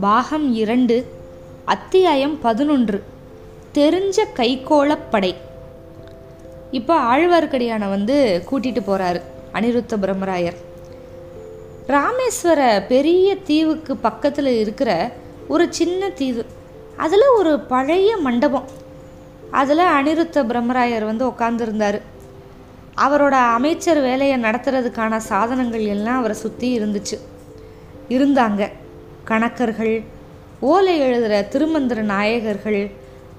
பாகம் இரண்டு அத்தியாயம் பதினொன்று தெரிஞ்ச கைகோளப்படை இப்போ ஆழ்வார்க்கடியானை வந்து கூட்டிட்டு போறாரு அனிருத்த பிரம்மராயர். ராமேஸ்வர பெரிய தீவுக்கு பக்கத்தில் இருக்கிற ஒரு சின்ன தீவு. அதில் ஒரு பழைய மண்டபம். அதில் அனிருத்த பிரம்மராயர் வந்து உட்காந்துருந்தார் அவரோட அமைச்சர் வேலையை நடத்துறதுக்கான சாதனங்கள் எல்லாம் அவரை சுற்றி இருந்துச்சு. இருந்தாங்க. கணக்கர்கள் ஓலை எழுதுகிற திருமந்திர நாயகர்கள்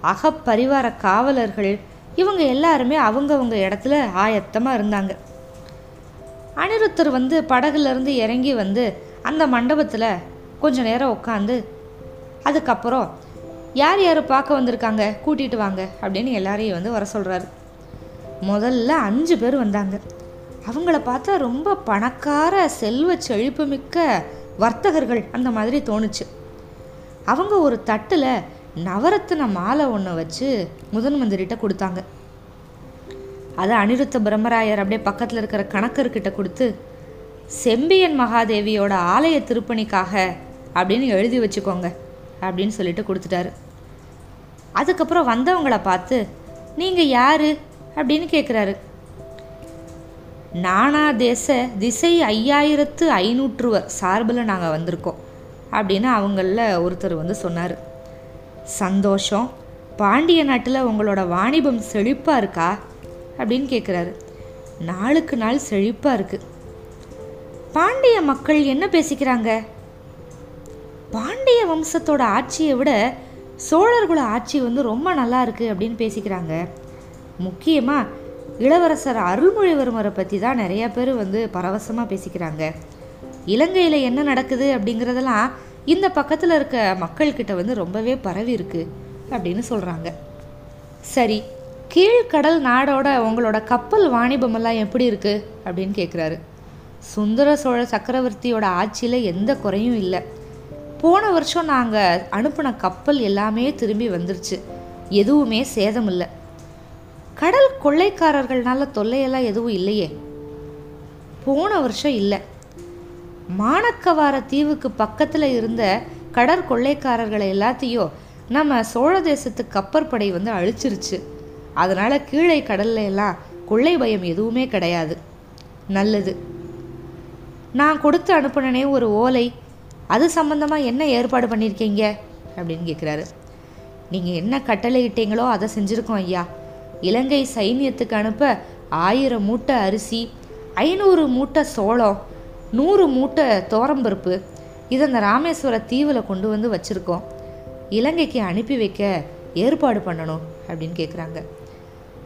அகப்பரிவார காவலர்கள் இவங்க எல்லாருமே அவங்கவுங்க இடத்துல ஆயத்தமாக இருந்தாங்க. அனிருத்தர் வந்து படகுலேருந்து இறங்கி வந்து அந்த மண்டபத்தில் கொஞ்ச நேரம் உட்காந்து அதுக்கப்புறம் யார் யார் பார்க்க வந்திருக்காங்க கூட்டிகிட்டு வாங்க அப்படின்னு எல்லாரையும் வந்து வர சொல்கிறாரு முதல்ல அஞ்சு பேர் வந்தாங்க. அவங்கள பார்த்தா ரொம்ப பணக்கார செல்வ செழிப்புமிக்க வர்த்தகர்கள் அந்த மாதிரி தோணுச்சு. அவங்க ஒரு தட்டில் நவரத்தின மாலை ஒன்று வச்சு முதன் மந்திரிகிட்ட கொடுத்தாங்க. அதை அனிருத்த பிரம்மராயர் அப்படியே பக்கத்தில் இருக்கிற கணக்கர்கிட்ட கொடுத்து செம்பியன் மகாதேவியோட ஆலய திருப்பணிக்காக அப்படின்னு எழுதி வச்சுக்கோங்க அப்படின்னு சொல்லிட்டு கொடுத்துட்டாரு. அதுக்கப்புறம் வந்தவங்கள பார்த்து நீங்கள் யாரு? அப்படின்னு கேட்குறாரு நானா தேச திசை ஐயாயிரத்து ஐநூற்றுவர் சார்பில் நாங்கள் வந்திருக்கோம் அப்படின்னு அவங்களில் ஒருத்தர் வந்து சொன்னார். சந்தோஷம். பாண்டிய நாட்டில் உங்களோட வாணிபம் செழிப்பாக இருக்கா? அப்படின்னு கேட்குறாரு நாளுக்கு நாள் செழிப்பாக இருக்குது பாண்டிய மக்கள் என்ன பேசிக்கிறாங்க? பாண்டிய வம்சத்தோட ஆட்சியை விட சோழர்களோட ஆட்சி வந்து ரொம்ப நல்லா இருக்குது அப்படின்னு பேசிக்கிறாங்க. முக்கியமாக இளவரசர் அருள்மொழிவர்மரை பற்றி தான் நிறைய பேர் வந்து பரவசமாக பேசிக்கிறாங்க. இலங்கையில் என்ன நடக்குது அப்படிங்கிறதெல்லாம் இந்த பக்கத்தில் இருக்க மக்கள்கிட்ட வந்து ரொம்பவே பரவி இருக்கு அப்படின்னு சொல்கிறாங்க சரி கீழ்கடல் நாடோட உங்களோட கப்பல் வாணிபமெல்லாம் எப்படி இருக்குது அப்படின்னு கேட்குறாரு சுந்தர சோழ சக்கரவர்த்தியோட ஆட்சியில் எந்த குறையும் இல்லை. போன வருஷம் நாங்கள் அனுப்பின கப்பல் எல்லாமே திரும்பி வந்துருச்சு. எதுவுமே சேதம் இல்லை கடல் கொள்ளைக்காரர்கள்னால தொல்லையெல்லாம் எதுவும் இல்லையே. போன வருஷம் இல்லை. மாணக்கவார தீவுக்கு பக்கத்தில் இருந்த கடற்கொள்ளைக்காரர்களை எல்லாத்தையும் நம்ம சோழ தேசத்து கப்பற்படை வந்து அழிச்சிருச்சு. அதனால் கீழே கடல்ல எல்லாம் கொள்ளை பயம் எதுவுமே கிடையாது. நல்லது. நான் கொடுத்து அனுப்புனனே ஒரு ஓலை. அது சம்பந்தமாக என்ன ஏற்பாடு பண்ணியிருக்கீங்க அப்படின்னு கேட்குறாரு நீங்கள் என்ன கட்டளை இட்டீங்களோ அதை செஞ்சுருக்கோம் ஐயா. இலங்கை சைனியத்துக்கு அனுப்ப ஆயிரம் மூட்டை அரிசி ஐநூறு மூட்டை சோளம் நூறு மூட்டை தோரம்பருப்பு இதை அந்த ராமேஸ்வர தீவில் கொண்டு வந்து வச்சுருக்கோம். இலங்கைக்கு அனுப்பி வைக்க ஏற்பாடு பண்ணணும் அப்படின்னு கேட்குறாங்க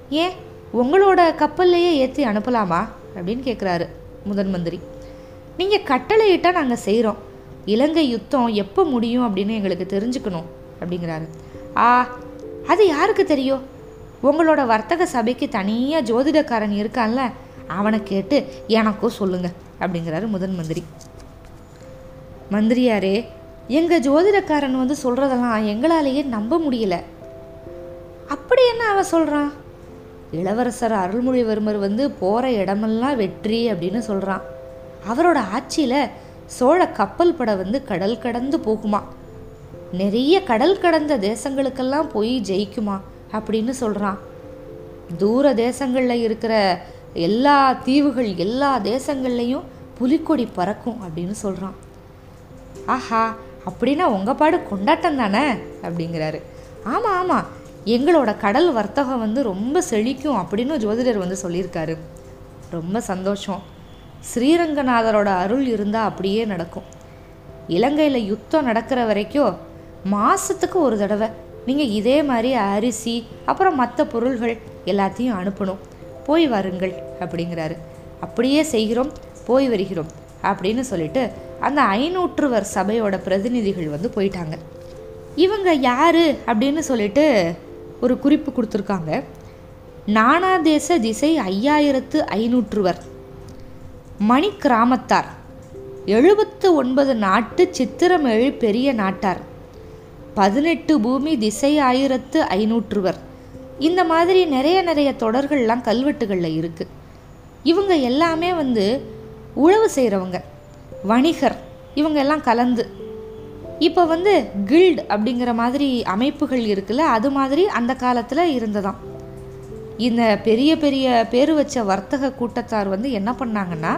ஏன்? உங்களோட கப்பல்லையே ஏற்றி அனுப்பலாமா? அப்படின்னு கேட்குறாரு முதன் மந்திரி. நீங்கள் கட்டளையிட்டால் நாங்கள் செய்கிறோம் இலங்கை யுத்தம் எப்போ முடியும் அப்படின்னு எங்களுக்கு தெரிஞ்சுக்கணும் அப்படிங்கிறாரு. ஆ அது யாருக்கு தெரியும்? உங்களோட வர்த்தக சபைக்கு தனியாக ஜோதிடக்காரன் இருக்கான்ல அவனை கேட்டு எனக்கும் சொல்லுங்க அப்படிங்கிறாரு முதன் மந்திரி. மந்திரியாரே எங்கள் ஜோதிடக்காரன் வந்து சொல்கிறதெல்லாம் எங்களாலேயே நம்ப முடியல. அப்படி என்ன அவன் சொல்கிறான் இளவரசர் அருள்மொழிவர்மர் வந்து போகிற இடமெல்லாம் வெற்றி அப்படின்னு சொல்கிறான் அவரோட ஆட்சியில் சோழ கப்பல் படை வந்து கடல் கடந்து போகுமா? நிறைய கடல் கடந்த தேசங்களுக்கெல்லாம் போய் ஜெயிக்குமா? அப்படின்னு சொல்கிறான் தூர தேசங்களில் இருக்கிற எல்லா தீவுகள் எல்லா தேசங்கள்லேயும் புலிக்கொடி பறக்கும் அப்படின்னு சொல்கிறான் ஆஹா அப்படின்னா உங்கள் பாடு கொண்டாட்டம் தானே? அப்படிங்கிறாரு. ஆமாம் ஆமாம் எங்களோட கடல் வர்த்தகம் வந்து ரொம்ப செழிக்கும் அப்படின்னு ஜோதிடர் வந்து சொல்லியிருக்காரு. ரொம்ப சந்தோஷம். ஸ்ரீரங்கநாதரோட அருள் இருந்தால் அப்படியே நடக்கும். இலங்கையில் யுத்தம் நடக்கிற வரைக்கும் மாதத்துக்கு ஒரு தடவை நீங்கள் இதே மாதிரி அரிசி அப்புறம் மற்ற பொருள்கள் எல்லாத்தையும் அனுப்பணும். போய் வாருங்கள் அப்படிங்கிறாரு. அப்படியே செய்கிறோம் போய் வருகிறோம் அப்படின்னு சொல்லிட்டு அந்த ஐநூற்றுவர் சபையோட பிரதிநிதிகள் வந்து போயிட்டாங்க. இவங்க யார் அப்படின்னு சொல்லிட்டு ஒரு குறிப்பு கொடுத்துருக்காங்க. நானாதேச திசை ஐயாயிரத்து ஐநூற்றுவர். மணி கிராமத்தார். எழுபத்து ஒன்பது நாட்டு சித்திரமெழி பெரிய நாட்டார். பதினெட்டு பூமி திசை ஆயிரத்து ஐநூற்றுவர் இந்த மாதிரி நிறைய நிறைய தொடர்கள்லாம் கல்வெட்டுகளில் இருக்குது இவங்க எல்லாமே வந்து உழவு செய்கிறவங்க வணிகர். இவங்க எல்லாம் கலந்து. இப்போ வந்து கில்ட் அப்படிங்கிற மாதிரி அமைப்புகள் இருக்குல்ல அது மாதிரி அந்த காலத்தில் இருந்ததாம். இந்த பெரிய பெரிய பேர் வச்ச வர்த்தக கூட்டத்தார் வந்து என்ன பண்ணாங்கன்னா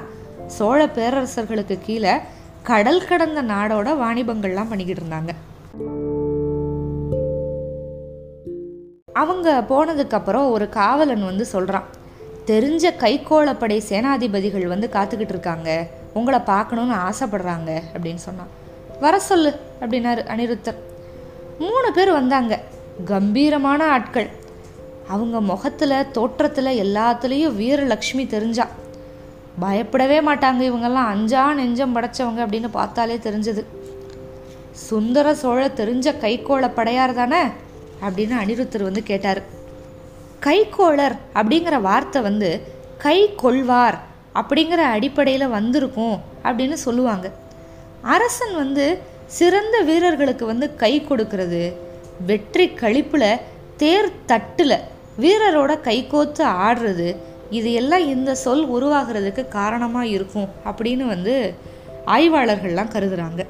சோழ பேரரசர்களுக்கு கீழே கடல் கடந்த நாடோட வாணிபங்கள்லாம் பண்ணிக்கிட்டு இருந்தாங்க. அவங்க போனதுக்கப்புறம் ஒரு காவலன் வந்து சொல்கிறான் தெரிஞ்ச கைகோளப்படை சேனாதிபதிகள் வந்து காத்துக்கிட்டு இருக்காங்க உங்களை பார்க்கணுன்னு ஆசைப்படுறாங்க அப்படின்னு சொன்னான். வர சொல்லு அப்படின்னாரு அனிருத்தர். மூணு பேர் வந்தாங்க கம்பீரமான ஆட்கள். அவங்க முகத்தில் தோற்றத்தில் எல்லாத்துலேயும் வீரலக்ஷ்மி தெரிஞ்சா. பயப்படவே மாட்டாங்க இவங்கெல்லாம் அஞ்சா நெஞ்சம் படைச்சவங்க அப்படின்னு பார்த்தாலே தெரிஞ்சது. சுந்தர சோழ தெரிஞ்ச கைகோள படையார் தானே? அப்படின்னு அனிருத்தர் வந்து கேட்டார். கைகோளர் அப்படிங்கிற வார்த்தை வந்து கை கொள்வார் அப்படிங்கிற அடிப்படையில் வந்திருக்கும் அப்படின்னு சொல்லுவாங்க. அரசன் வந்து சிறந்த வீரர்களுக்கு வந்து கை கொடுக்கறது வெற்றி கழிப்பில் தேர் தட்டில் வீரரோட கைகோத்து ஆடுறது இது எல்லாம் இந்த சொல் உருவாகிறதுக்கு காரணமாக இருக்கும் அப்படின்னு வந்து ஆய்வாளர்கள்லாம் கருதுகிறாங்க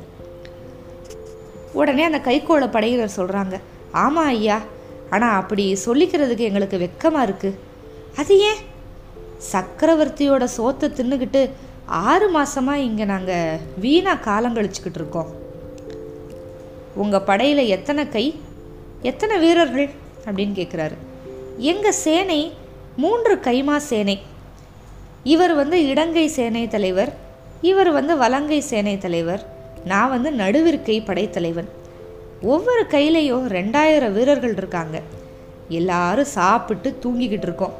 உடனே அந்த கைகோள படையினர் சொல்கிறாங்க ஆமாம் ஐயா. ஆனால் அப்படி சொல்லிக்கிறதுக்கு எங்களுக்கு வெக்கமாக இருக்குது அது ஏன்? சக்கரவர்த்தியோட சோத்தை தின்னுக்கிட்டு ஆறு மாதமாக இங்கே நாங்கள் வீணாக காலம் கழிச்சுக்கிட்டு இருக்கோம். உங்கள் படையில் எத்தனை கை எத்தனை வீரர்கள் அப்படின்னு கேட்குறாரு எங்கள் சேனை மூன்று கைமா சேனை. இவர் வந்து இடங்கை சேனை தலைவர் இவர் வந்து வலங்கை சேனை தலைவர் நான் வந்து நடுவிற்கை படைத்தலைவன் ஒவ்வொரு கையிலையும் ரெண்டாயிரம் வீரர்கள் இருக்காங்க. எல்லாரும் சாப்பிட்டு தூங்கிக்கிட்டு இருக்கோம்.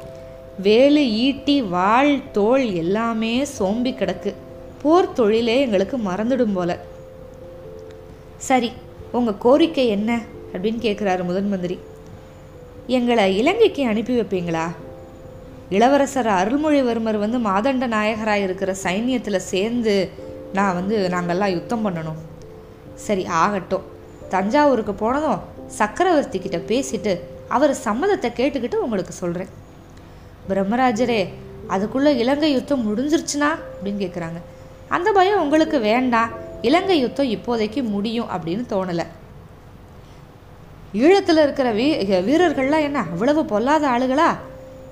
வேலு ஈட்டி வாள் தோல் எல்லாமே சோம்பி கிடக்கு. போர் தொழிலே எங்களுக்கு மறந்துடும் போல. சரி உங்கள் கோரிக்கை என்ன? அப்படின்னு கேட்குறாரு முதன் மந்திரி. எங்களை இலங்கைக்கு அனுப்பி வைப்பீங்களா? இளவரசர் அருள்மொழிவர்மர் வந்து மாதண்ட நாயகராக இருக்கிற சைன்யத்தில் சேர்ந்து நான் வந்து நாங்கள்லாம் யுத்தம் பண்ணணும். சரி ஆகட்டும். தஞ்சாவூருக்கு போனதும் சக்கரவர்த்தி கிட்ட பேசிட்டு அவர் சம்மதத்தை கேட்டுக்கிட்டு உங்களுக்கு சொல்கிறேன் பிரம்மராஜரே அதுக்குள்ளே இலங்கை யுத்தம் முடிஞ்சிருச்சுனா? அப்படின்னு கேட்குறாங்க அந்த பயம் உங்களுக்கு வேண்டாம் இலங்கை யுத்தம் இப்போதைக்கு முடியும் அப்படின்னு தோணலை. ஈழத்தில் இருக்கிற வீ வீரர்கள்லாம் என்ன அவ்வளவு பொல்லாத ஆளுகளா?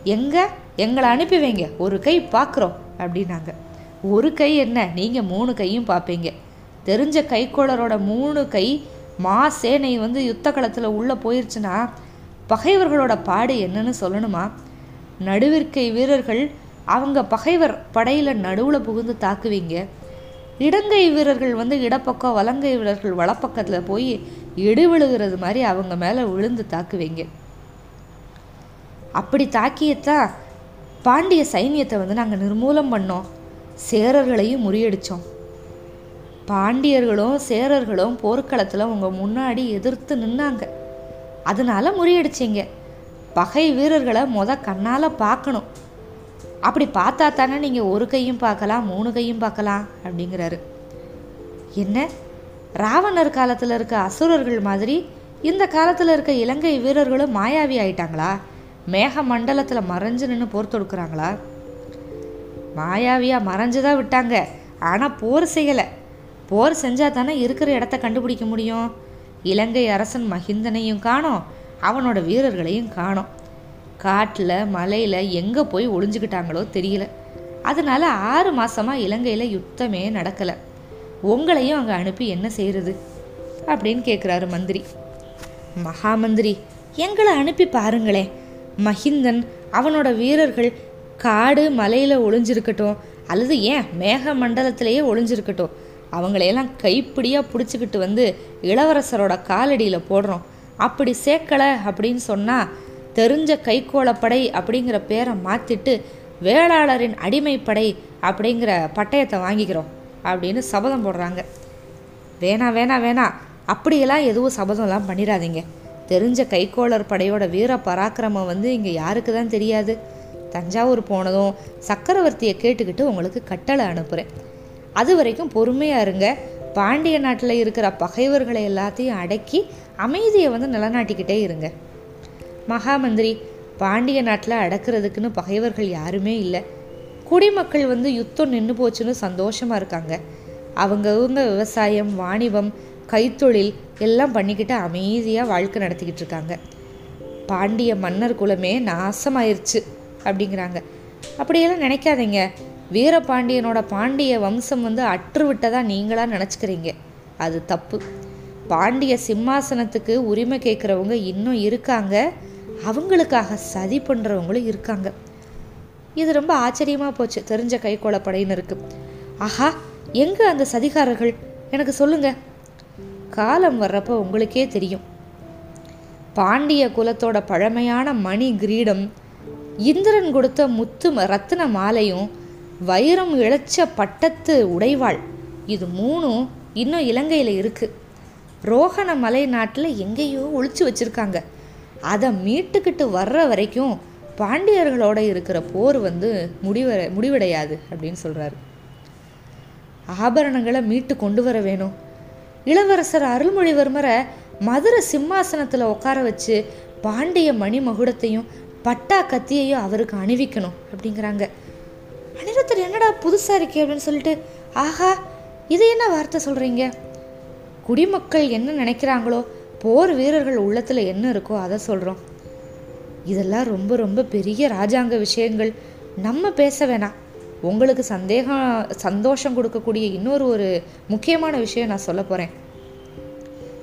எங்கே? எங்களை அனுப்பி வைங்க. ஒரு கை பார்க்குறோம் அப்படின்னாங்க. ஒரு கை என்ன? நீங்கள் மூணு கையும் பார்ப்பீங்க தெரிஞ்ச கைக்கோளரோட மூணு கை மா சேனை வந்து யுத்த களத்தில் உள்ளே போயிருச்சுன்னா பகைவர்களோட பாடு என்னன்னு சொல்லணுமா? நடுவிற்கை வீரர்கள் அவங்க பகைவர் படையில் நடுவில் புகுந்து தாக்குவீங்க. இடங்கை வீரர்கள் வந்து இடப்பக்கம் வலங்கை வீரர்கள் வலப்பக்கத்தில் போய் இடி விழுகிறது மாதிரி அவங்க மேலே விழுந்து தாக்குவீங்க. அப்படி தாக்கியத்தான் பாண்டிய சைன்யத்தை வந்து நாங்கள் நிர்மூலம் பண்ணோம். சேரர்களையும் முறியடித்தோம் பாண்டியர்களும் சேரர்களும் போர்க்களத்தில் உங்கள் முன்னாடி எதிர்த்து நின்னாங்க. அதனால முறியடிச்சிங்க. பகை வீரர்களை முத கண்ணால் பார்க்கணும். அப்படி பார்த்தா தானே நீங்கள் ஒரு கையும் பார்க்கலாம் மூணு கையும் பார்க்கலாம் அப்படிங்கிறாரு. என்ன? ராவணர் காலத்தில் இருக்க அசுரர்கள் மாதிரி இந்த காலத்தில் இருக்க இலங்கை வீரர்களும் மாயாவி ஆயிட்டாங்களா? மேக மண்டலத்தில் மறைஞ்சு நின்று போர் தொடுக்குறாங்களா? மாயாவியாக மறைஞ்சுதான் விட்டாங்க. ஆனால் போர் செய்யலை. போர் செஞ்சால் தானே இருக்கிற இடத்த கண்டுபிடிக்க முடியும்? இலங்கை அரசன் மகிந்தனையும் காணோம். அவனோட வீரர்களையும் காணோம். காட்டில் மலையில் எங்கே போய் ஒளிஞ்சுக்கிட்டாங்களோ தெரியல. அதனால ஆறு மாதமாக இலங்கையில் யுத்தமே நடக்கலை. உங்களையும் அங்கே அனுப்பி என்ன செய்கிறது அப்படின்னு கேட்குறாரு மந்திரி. மகாமந்திரி எங்களை அனுப்பி பாருங்களேன். மஹிந்தன் அவனோட வீரர்கள் காடு மலையில் ஒளிஞ்சிருக்கட்டும் அல்லது ஏன் மேக மண்டலத்திலேயே ஒளிஞ்சிருக்கட்டும் அவங்களையெல்லாம் கைப்பிடியாக பிடிச்சிக்கிட்டு வந்து இளவரசரோட காலடியில் போடுறோம். அப்படி சேர்க்கலை அப்படின்னு சொன்னால் தெரிஞ்ச கைகோளப்படை அப்படிங்கிற பேரை மாற்றிட்டு வேளாளரின் அடிமைப்படை அப்படிங்கிற பட்டயத்தை வாங்கிக்கிறோம் அப்படின்னு சபதம் போடுறாங்க. வேணா வேணா வேணா அப்படியெல்லாம் எதுவும் சபதம்லாம் பண்ணிடாதீங்க. தெரிஞ்ச கைக்கோளர் படையோட வீர பராக்கிரமம் வந்து இங்கே யாருக்கு தான் தெரியாது. தஞ்சாவூர் போனதும் சக்கரவர்த்தியை கேட்டுக்கிட்டு உங்களுக்கு கட்டளை அனுப்புகிறேன் அது வரைக்கும் பொறுமையாக இருங்க. பாண்டிய நாட்டில் இருக்கிற பகைவர்களை எல்லாத்தையும் அடக்கி அமைதியை வந்து நிலநாட்டிக்கிட்டே இருங்க. மகாமந்திரி பாண்டிய நாட்டில் அடக்கிறதுக்குன்னு பகைவர்கள் யாருமே இல்லை. குடிமக்கள் வந்து யுத்தம் நின்று போச்சுன்னு சந்தோஷமாக இருக்காங்க. அவங்கவுங்க விவசாயம் வாணிபம் கைத்தொழில் எல்லாம் பண்ணிக்கிட்டு அமைதியாக வாழ்க்கை நடத்திக்கிட்டு இருக்காங்க. பாண்டிய மன்னர் குலமே நாசமாயிருச்சு அப்படிங்கிறாங்க. அப்படியெல்லாம் நினைக்காதீங்க. வீரபாண்டியனோட பாண்டிய வம்சம் வந்து அற்று விட்டதா நீங்களா நினச்சிக்கிறீங்க? அது தப்பு. பாண்டிய சிம்மாசனத்துக்கு உரிமை கேட்குறவங்க இன்னும் இருக்காங்க. அவங்களுக்காக சதி பண்ணுறவங்களும் இருக்காங்க. இது ரொம்ப ஆச்சரியமாக போச்சு தெரிஞ்ச கைகோள படையினருக்கு ஆஹா எங்கே அந்த சதிகாரர்கள்? எனக்கு சொல்லுங்க. காலம் வர்றப்போ உங்களுக்கே தெரியும். பாண்டிய குலத்தோட பழமையான மணி கிரீடம் இந்திரன் கொடுத்த முத்து ரத்தின மாலையும் வைரம் இழைச்ச பட்டத்து உடைவாள். இது மூணும் இன்னும் இலங்கையில் இருக்குது ரோகண மலை நாட்டில் எங்கேயோ ஒழிச்சு வச்சுருக்காங்க. அதை மீட்டுக்கிட்டு வர்ற வரைக்கும் பாண்டியர்களோட இருக்கிற போர் வந்து முடிவடை முடிவடையாது அப்படின்னு சொல்கிறாரு ஆபரணங்களை மீட்டு கொண்டு வர வேணும். இளவரசர் அருள்மொழிவர்மரை மதுரை சிம்மாசனத்தில் உட்கார வச்சு பாண்டிய மணிமகுடத்தையும் பட்டா கத்தியையும் அவருக்கு அணிவிக்கணும் அப்படிங்கிறாங்க. அனிருத்தர் என்னடா புதுசாக இருக்கே அப்படின்னு சொல்லிட்டு ஆஹா இது என்ன வார்த்தை சொல்கிறீங்க குடிமக்கள் என்ன நினைக்கிறாங்களோ போர் வீரர்கள் உள்ளத்தில் என்ன இருக்கோ அதை சொல்கிறோம் இதெல்லாம் ரொம்ப ரொம்ப பெரிய ராஜாங்க விஷயங்கள். நம்ம பேச வேணாம். உங்களுக்கு சந்தேகம் சந்தோஷம் கொடுக்கக்கூடிய இன்னொரு ஒரு முக்கியமான விஷயம் நான் சொல்ல போகிறேன்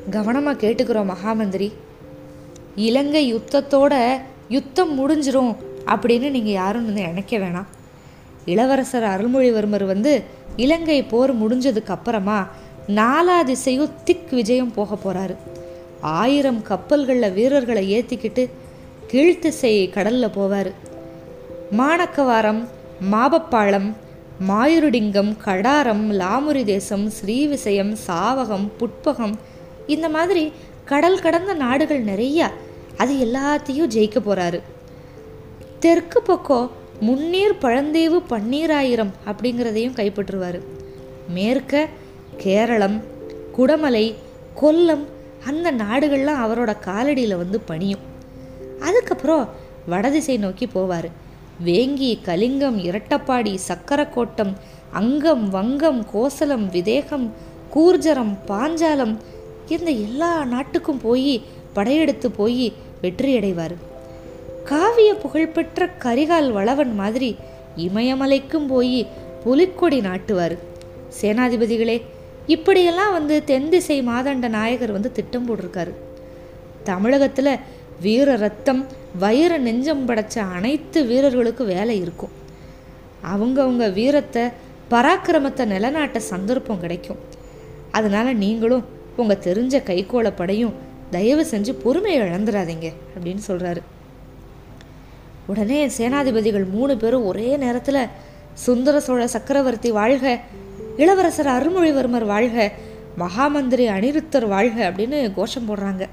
கவனமாக கேட்டுக்கிறோம் மகாமந்திரி. இலங்கை யுத்தத்தோட யுத்தம் முடிஞ்சிரும் அப்படின்னு நீங்கள் யாரும் வந்து நினைக்க வேணாம். இளவரசர் அருள்மொழிவர்மர் வந்து இலங்கை போர் முடிஞ்சதுக்கு அப்புறமா நாலா திசையும் திக் விஜயம் போக போகிறாரு ஆயிரம் கப்பல்களில் வீரர்களை ஏற்றிக்கிட்டு கீழ்த்திசை கடலில் போவார். மாணக்கவாரம் மாபப்பாளம் மாயுருடிங்கம் கடாரம் லாமுரி தேசம் ஸ்ரீவிசயம் சாவகம் புட்பகம் இந்த மாதிரி கடல் கடந்த நாடுகள் நிறையா. அது எல்லாத்தையும் ஜெயிக்க போகிறாரு தெற்கு பக்கம் முன்னீர் பழந்தீவு பன்னீராயிரம் அப்படிங்கிறதையும் கைப்பற்றுவார். மேற்க கேரளம் குடமலை கொல்லம் அந்த நாடுகள்லாம் அவரோட காலடியில் வந்து பணியும். அதுக்கப்புறம் வடதிசை நோக்கி போவார். வேங்கி கலிங்கம் இரட்டப்பாடி சக்கரக்கோட்டம் அங்கம் வங்கம் கோசலம் விதேகம் கூர்ஜரம் பாஞ்சாலம் இந்த எல்லா நாட்டுக்கும் போய் படையெடுத்து போய் வெற்றியடைவார். காவிய புகழ்பெற்ற கரிகால் வளவன் மாதிரி இமயமலைக்கும் போய் புலிக்கொடி நாட்டுவார். சேனாதிபதிகளே இப்படியெல்லாம் வந்து தென் திசை மாதண்ட நாயகர் வந்து திட்டம் போட்டிருக்காரு. தமிழகத்தில் வீர ரத்தம் வைர நெஞ்சம் படைச்ச அனைத்து வீரர்களுக்கும் வேலை இருக்கும். அவங்கவுங்க வீரத்தை பராக்கிரமத்தை நிலநாட்ட சந்தர்ப்பம் கிடைக்கும். அதனால் நீங்களும் உங்கள் தெரிஞ்ச கைகோளப்படையும் தயவு செஞ்சு பொறுமையை இழந்துடாதீங்க அப்படின்னு சொல்கிறாரு உடனே சேனாதிபதிகள் மூணு பேரும் ஒரே நேரத்தில் சுந்தர சோழ சக்கரவர்த்தி வாழ்க இளவரசர் அருள்மொழிவர்மர் வாழ்க மகாமந்திரி அனிருத்தர் வாழ்க அப்படின்னு கோஷம் போடுறாங்க.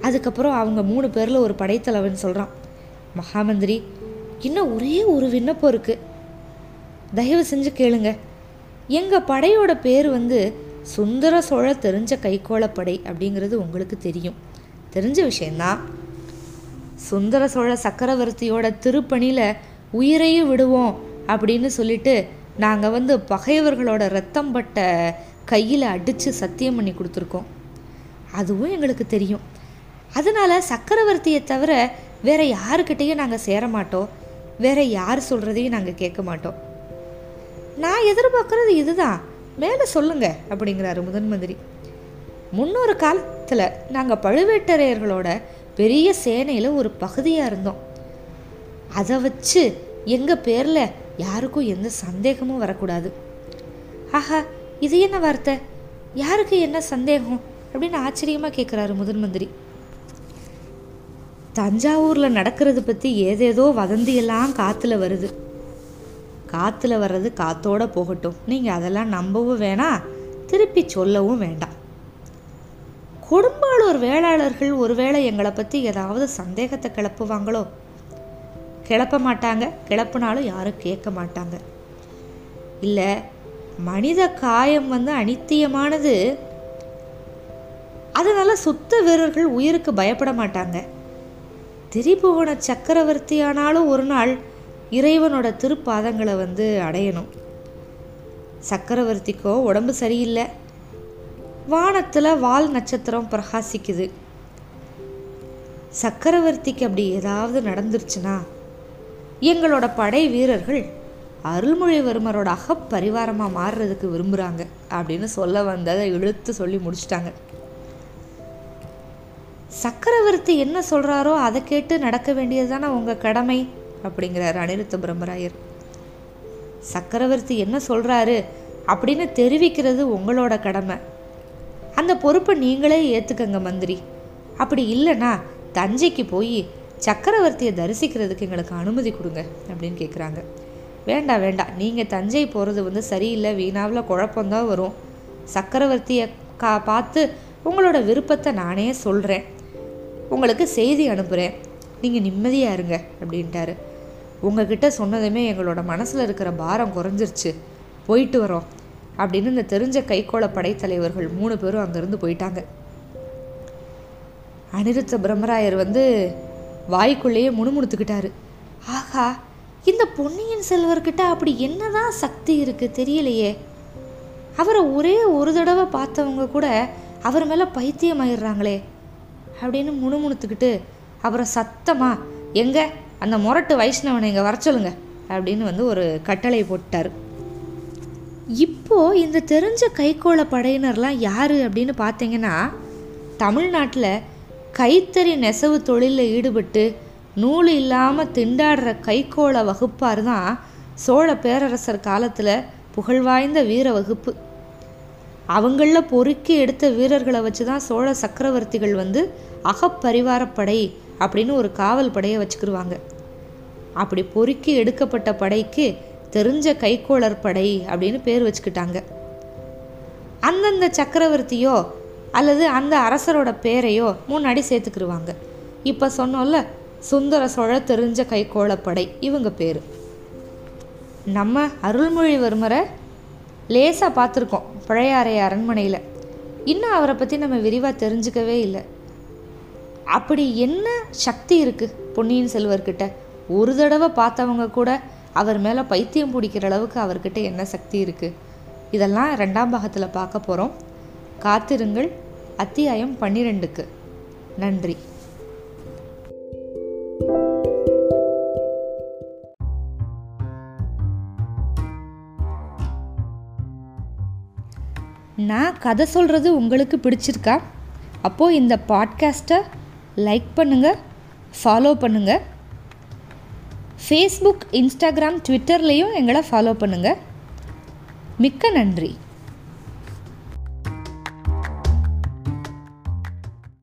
அதுக்கப்புறம் அவங்க மூணு பேரில் ஒரு படைத்தலைவன் சொல்கிறான் மகாமந்திரி இன்னும் ஒரே ஒரு விண்ணப்பம் இருக்குது தயவு செஞ்சு கேளுங்க. எங்கள் படையோட பேர் வந்து சுந்தர சோழ தெரிஞ்ச கைகோளப்படை படை அப்படிங்கிறது உங்களுக்கு தெரியும். தெரிஞ்ச விஷயந்தான் சுந்தர சோழ சக்கரவர்த்தியோட திருப்பணியில் உயிரையும் விடுவோம் அப்படின்னு சொல்லிட்டு நாங்கள் வந்து பகைவர்களோட ரத்தம் பட்ட கையில் அடித்து சத்தியம் பண்ணி கொடுத்துருக்கோம். அதுவும் எங்களுக்கு தெரியும். அதனால் சக்கரவர்த்தியை தவிர வேற யாருக்கிட்டேயும் நாங்கள் சேர மாட்டோம். வேற யார் சொல்கிறதையும் நாங்கள் கேட்க மாட்டோம். நான் எதிர்பார்க்குறது இதுதான். மேலே சொல்லுங்க அப்படிங்கிறாரு முதன் மந்திரி. முன்னொரு காலத்தில் நாங்கள் பழுவேட்டரையர்களோட பெரிய சேனையில் ஒரு பகுதியாக இருந்தோம். அதை வச்சு எங்கள் பேரில் யாருக்கும் எந்த சந்தேகமும் வரக்கூடாது. ஆஹா இது என்ன வார்த்தை? யாருக்கு என்ன சந்தேகம்? அப்படின்னு ஆச்சரியமாக கேட்குறாரு முதன் மந்திரி. தஞ்சாவூரில் நடக்கிறது பற்றி ஏதேதோ வதந்தியெல்லாம் காற்றுல வருது. காற்றுல வர்றது காத்தோட போகட்டும். நீங்கள் அதெல்லாம் நம்பவும் வேணாம் திருப்பி சொல்லவும் வேண்டாம். கொடும்பாளூர் வேளாளர்கள் ஒருவேளை எங்களை பற்றி ஏதாவது சந்தேகத்தை கிளப்புவாங்களோ? கிளப்ப மாட்டாங்க. கிளப்புனாலும் யாரும் கேட்க மாட்டாங்க. இல்லை மனித காயம் வந்து அனித்தியமானது. அதனால் சுத்த வீரர்கள் உயிருக்கு பயப்பட மாட்டாங்க. திரிபுவன சக்கரவர்த்தி ஆனாலும் ஒரு நாள் இறைவனோட திருப்பாதங்களை வந்து அடையணும். சக்கரவர்த்திக்கோ உடம்பு சரியில்லை. வானத்தில் வால் நட்சத்திரம் பிரகாசிக்குது. சக்கரவர்த்திக்கு அப்படி ஏதாவது நடந்துருச்சுன்னா எங்களோட படை வீரர்கள் அருள்மொழிவர்மரோட அகப்பரிவாரமாக மாறுறதுக்கு விரும்புகிறாங்க அப்படின்னு சொல்ல வந்ததை இழுத்து சொல்லி முடிச்சிட்டாங்க. சக்கரவர்த்தி என்ன சொல்கிறாரோ அதை கேட்டு நடக்க வேண்டியது தானே உங்கள் கடமை? அப்படிங்கிறார் அனிருத்த பிரம்மராயர். சக்கரவர்த்தி என்ன சொல்கிறாரு அப்படின்னு தெரிவிக்கிறது உங்களோட கடமை. அந்த பொறுப்பை நீங்களே ஏற்றுக்கங்க மந்திரி. அப்படி இல்லைன்னா தஞ்சைக்கு போய் சக்கரவர்த்தியை தரிசிக்கிறதுக்கு எங்களுக்கு அனுமதி கொடுங்க அப்படின்னு கேட்குறாங்க வேண்டாம் வேண்டாம் நீங்கள் தஞ்சை போகிறது வந்து சரியில்லை. வீணாவில் குழப்பம்தான் வரும். சக்கரவர்த்தியை கா பார்த்து உங்களோட விருப்பத்தை நானே சொல்கிறேன் உங்களுக்கு செய்தி அனுப்புகிறேன் நீங்கள் நிம்மதியாக இருங்க அப்படின்ட்டாரு. உங்ககிட்ட சொன்னதுமே எங்களோட மனசில் இருக்கிற பாரம் குறைஞ்சிருச்சு. போயிட்டு வரோம். அப்படின்னு இந்த தெரிஞ்ச கைகோள படைத்தலைவர்கள் மூணு பேரும் அங்கேருந்து போயிட்டாங்க. அனிருத்த பிரம்மராயர் வந்து வாய்க்குள்ளேயே முணுமுணுத்துக்கிட்டாரு. ஆஹா இந்த பொன்னியின் செல்வர்கிட்ட அப்படி என்னதான் சக்தி இருக்குது தெரியலையே. அவரை ஒரே ஒரு தடவை பார்த்தவங்க கூட அவர் மேலே பைத்தியமாயிடுறாங்களே அப்படின்னு முணுமுணுத்துக்கிட்டு அவரை சத்தமா எங்க? அந்த முரட்டு வைஷ்ணவனை இங்கே வர சொல்லுங்க அப்படின்னு வந்து ஒரு கட்டளை போட்டார் இப்போது இந்த தெரிஞ்ச கைக்கோள படையினர்லாம் யார் அப்படின்னு பார்த்தீங்கன்னா தமிழ்நாட்டில் கைத்தறி நெசவு தொழிலில் ஈடுபட்டு நூல் இல்லாமல் திண்டாடுற கைக்கோள வகுப்பார் தான் சோழ பேரரசர் காலத்தில் புகழ்வாய்ந்த வீர வகுப்பு. அவங்களில் பொறுக்கி எடுத்த வீரர்களை வச்சு தான் சோழ சக்கரவர்த்திகள் வந்து அகப்பரிவாரப்படை அப்படின்னு ஒரு காவல் படையை வச்சுக்கிடுவாங்க அப்படி பொறுக்கி எடுக்கப்பட்ட படைக்கு தெரிஞ்ச கைக்கோளர் படை அப்படின்னு பேர் வச்சுக்கிட்டாங்க. அந்தந்த சக்கரவர்த்தியோ அல்லது அந்த அரசரோட பேரையோ முன்னாடி சேர்த்துக்கிடுவாங்க இப்போ சொன்னோம்ல சுந்தர சோழ தெரிஞ்ச கைக்கோளப்படை இவங்க பேர். நம்ம அருள்மொழிவர்மரை லேசாக பார்த்துருக்கோம் பழையாறைய அரண்மனையில். இன்னும் அவரை பற்றி நம்ம விரிவாக தெரிஞ்சுக்கவே இல்லை. அப்படி என்ன சக்தி இருக்குது பொன்னியின் செல்வர்கிட்ட? ஒரு தடவை பார்த்தவங்க கூட அவர் மேலே பைத்தியம் பிடிக்கிற அளவுக்கு அவர்கிட்ட என்ன சக்தி இருக்குது இதெல்லாம் ரெண்டாம் பாகத்தில் பார்க்க போகிறோம் காத்திருங்கள். அத்தியாயம் பன்னிரெண்டுக்கு. நன்றி. நான் கதை சொல்கிறது உங்களுக்கு பிடிச்சிருக்கா? அப்போது இந்த பாட்காஸ்ட்டை லைக் பண்ணுங்கள் ஃபாலோ பண்ணுங்கள் ஃபேஸ்புக் இன்ஸ்டாகிராம் ட்விட்டர்லேயும் எங்களை ஃபாலோ பண்ணுங்கள் மிக்க நன்றி.